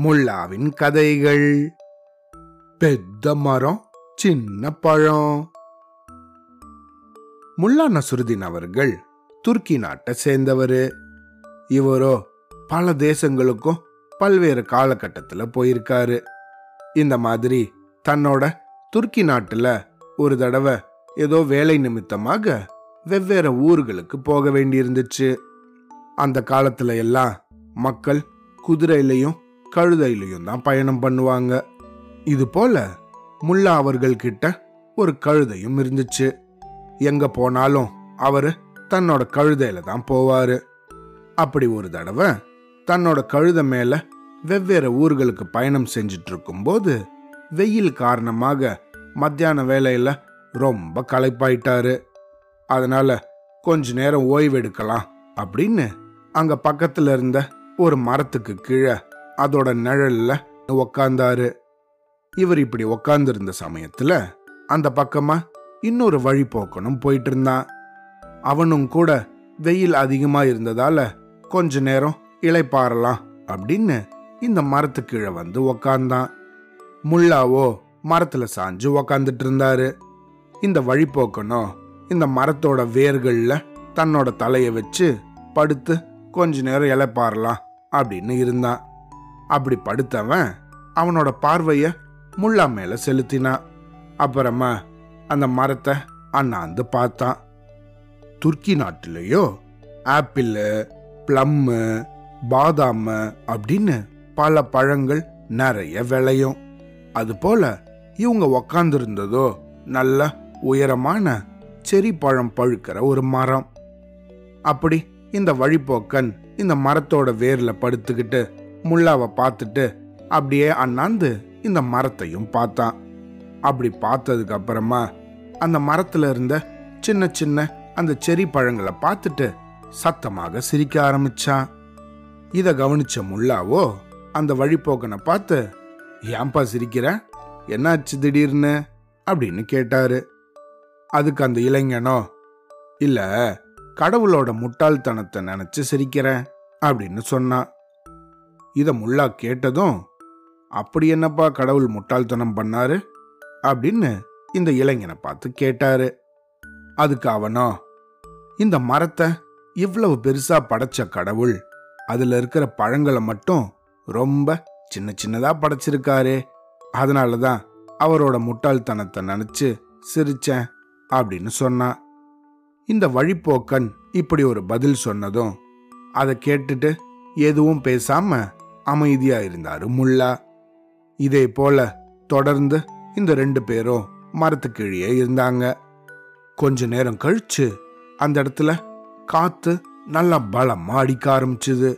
முல்லாவின் கதைகள். பெத்த மரம் சின்ன பழம். முல்லா நசுருதீன் அவர்கள் துருக்கி நாட்டை சேர்ந்தவர். இவரோ பல தேசங்களுக்கும் பல்வேறு காலகட்டத்தில் போயிருக்காரு. இந்த மாதிரி தன்னோட துருக்கி நாட்டில் ஒரு தடவை ஏதோ வேலை நிமித்தமாக வெவ்வேறு ஊர்களுக்கு போக வேண்டியிருந்துச்சு. அந்த காலத்துல எல்லாம் மக்கள் குதிரையிலையும் கழுதையிலையும் தான் பயணம் பண்ணுவாங்க. இது போல முல்லா அவர்கள் கிட்ட ஒரு கழுதையும் இருந்துச்சு. எங்க போனாலும் அவரு தன்னோட கழுதையில தான் போவாரு. அப்படி ஒரு தடவை தன்னோட கழுதை மேல வெவ்வேறு ஊர்களுக்கு பயணம் செஞ்சுட்டு இருக்கும்போது வெயில் காரணமாக மத்தியான வேலையில ரொம்ப களைப்பாயிட்டாரு. அதனால கொஞ்ச நேரம் ஓய்வெடுக்கலாம் அப்படின்னு அங்க பக்கத்துல இருந்த ஒரு மரத்துக்கு கீழே அதோட நிழல்ல உக்காந்தாரு. இவர் இப்படி உக்காந்துருந்த சமயத்துல அந்த பக்கமா இன்னொரு வழிபோக்கனும் போயிட்டு இருந்தான். அவனும் கூட வெயில் அதிகமா இருந்ததால கொஞ்ச நேரம் இலைப்பாறலாம் அப்படின்னு இந்த மரத்து கீழே வந்து உக்காந்தான். முல்லாவோ மரத்துல சாஞ்சு உக்காந்துட்டு இருந்தாரு. இந்த வழிபோக்கனோ இந்த மரத்தோட வேர்கள்ல தன்னோட தலையை வச்சு படுத்து கொஞ்ச நேரம் இலைப்பாரலாம் அப்படின்னு இருந்தான். அப்படி படுத்தவன் அவனோட பார்வைய முல்லா மேல செலுத்தினான். அப்புறமா அந்த மரத்தை அண்ணாந்து பார்த்தான். துர்க்கி நாட்டிலேயோ ஆப்பிள் பிளம்மு பாதாம் அப்படின்னு பல பழங்கள் நிறைய விளையும். அதுபோல இவங்க உக்காந்துருந்ததோ நல்ல உயரமான செரி பழம் பழுக்கிற ஒரு மரம். அப்படி இந்த வழிபோக்கன் இந்த மரத்தோட வேர்ல படுத்துக்கிட்டு முல்லாவை பார்த்துட்டு அப்படியே அண்ணாந்து இந்த மரத்தையும் பார்த்தான். அப்படி பார்த்ததுக்கு அப்புறமா அந்த மரத்துல இருந்த சின்ன சின்ன அந்த செரி பழங்களை பார்த்துட்டு சத்தமாக சிரிக்க ஆரம்பிச்சான். இதை கவனிச்ச முல்லாவோ அந்த வழிபோக்கனை பார்த்து ஏன்பா சிரிக்கிற? என்னாச்சு திடீர்னு? அப்படின்னு கேட்டாரு. அதுக்கு அந்த இளைஞனோ இல்லை கடவுளோட முட்டாள்தனத்தை நினைச்சு சிரிக்கிறேன் அப்படின்னு சொன்னான் இதை முல்லா கேட்டதும் அப்படி என்னப்பா கடவுள் முட்டாள்தனம் பண்ணாரு? அப்படின்னு இந்த இளைஞனை பார்த்து கேட்டாரு. அதுக்கு அவனோ இந்த மரத்தை இவ்வளவு பெருசா படைச்ச கடவுள் அதுல இருக்கிற பழங்களை மட்டும் ரொம்ப சின்ன சின்னதா அதனால அதனாலதான் அவரோட முட்டாள்தனத்தை நினைச்சு சிரிச்சேன் அப்படின்னு சொன்னான் இந்த வழிப்போக்கன் இப்படி ஒரு பதில் சொன்னதும் அதை கேட்டுட்டு எதுவும் பேசாம அமைதியா இருந்தாரு முல்லா. இதே போல தொடர்ந்து இந்த ரெண்டு பேரும் மரத்துக்கீழே இருந்தாங்க. கொஞ்ச நேரம் கழிச்சு அந்த இடத்துல காத்து நல்லா பலமா அடிக்க ஆரம்பிச்சுது.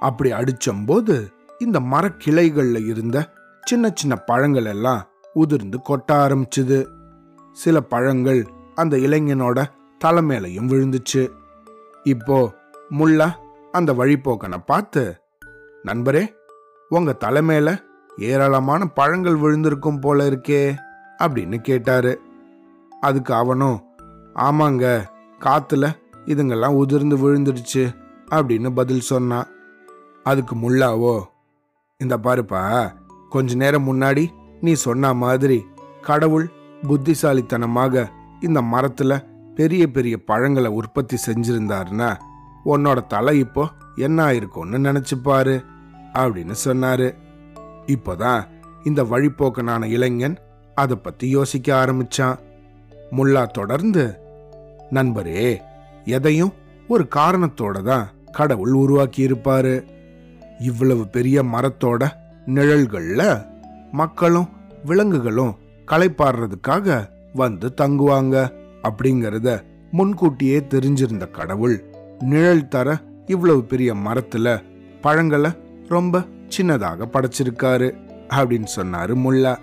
அப்படி அடிச்சம்போது இந்த மரக்கிளைகள்ல இருந்த சின்ன சின்ன பழங்கள் எல்லாம் உதிர்ந்து கொட்ட ஆரம்பிச்சுது. சில பழங்கள் அந்த இளைஞனோட தலைமையிலையும் விழுந்துச்சு. இப்போ முல்லா அந்த வழிபோக்கனை பார்த்து நண்பரே உங்க தலைமையில ஏராளமான பழங்கள் விழுந்திருக்கும் போல இருக்கே அப்படின்னு கேட்டாரு. அதுக்கு அவனும் ஆமாங்க காத்துல இதுங்கெல்லாம் உதிர்ந்து விழுந்துடுச்சு அப்படின்னு பதில் சொன்னான் அதுக்கு முல்லாவோ இந்த பாருப்பா கொஞ்ச நேரம் முன்னாடி நீ சொன்ன மாதிரி கடவுள் புத்திசாலித்தனமாக இந்த மரத்துல பெரிய பெரிய பழங்களை உற்பத்தி செஞ்சிருந்தாருன்னா உன்னோட தலை இப்போ என்ன ஆயிருக்கும்னு நினைச்சுப்பாரு அப்படின்னு சொன்னாரு. இப்போதான் இந்த வழிப்போக்கனான இளைஞன் அதை பத்தி யோசிக்க ஆரம்பிச்சான். முல்லா தொடர்ந்து நண்பரே எதையும் ஒரு காரணத்தோட தான் கடவுள் உருவாக்கி இருப்பாரு. இவ்வளவு பெரிய மரத்தோட நிழல்கள்ல மக்களும் விலங்குகளும் களைப்பாடுறதுக்காக வந்து தங்குவாங்க. அப்படிங்கறத முன்கூட்டியே தெரிஞ்சிருந்த கடவுள் நிழல் தர இவ்வளவு பெரிய மரத்துல பழங்களை ரொம்ப சின்னதாக படைச்சிருக்காரு அப்படின்னு சொன்னாரு முல்லா.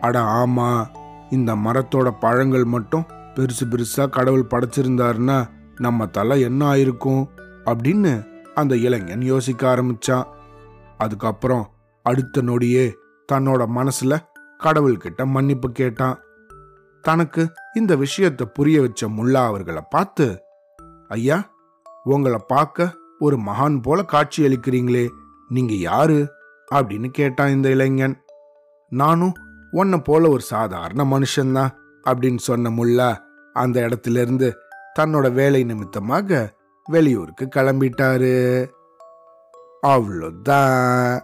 அட ஆமா இந்த மரத்தோட பழங்கள் மட்டும் பெருசு பெருசா கடவுள் படைச்சிருந்தாருன்னா நம்ம தலை என்ன ஆயிருக்கும் அப்படின்னு அந்த இளைஞன் யோசிக்க ஆரம்பிச்சான். அதுக்கப்புறம் அடுத்த நொடியே தன்னோட மனசுல கடவுள்கிட்ட மன்னிப்பு கேட்டான். தனக்கு இந்த விஷயத்தை புரிய வச்ச முல்லா அவர்களை பார்த்து ஐயா உங்களை பார்க்க ஒரு மகான் போல காட்சி அளிக்கிறீங்களே நீங்க யாரு? அப்படின்னு கேட்டான் இந்த இளைஞன். நானும் உன்னை போல ஒரு சாதாரண மனுஷன்தான் அப்படின்னு சொன்ன முல்லா அந்த இடத்துல இருந்து தன்னோட வேலை நிமித்தமாக வெளியூருக்கு கிளம்பிட்டாரு. அவ்வளோதான்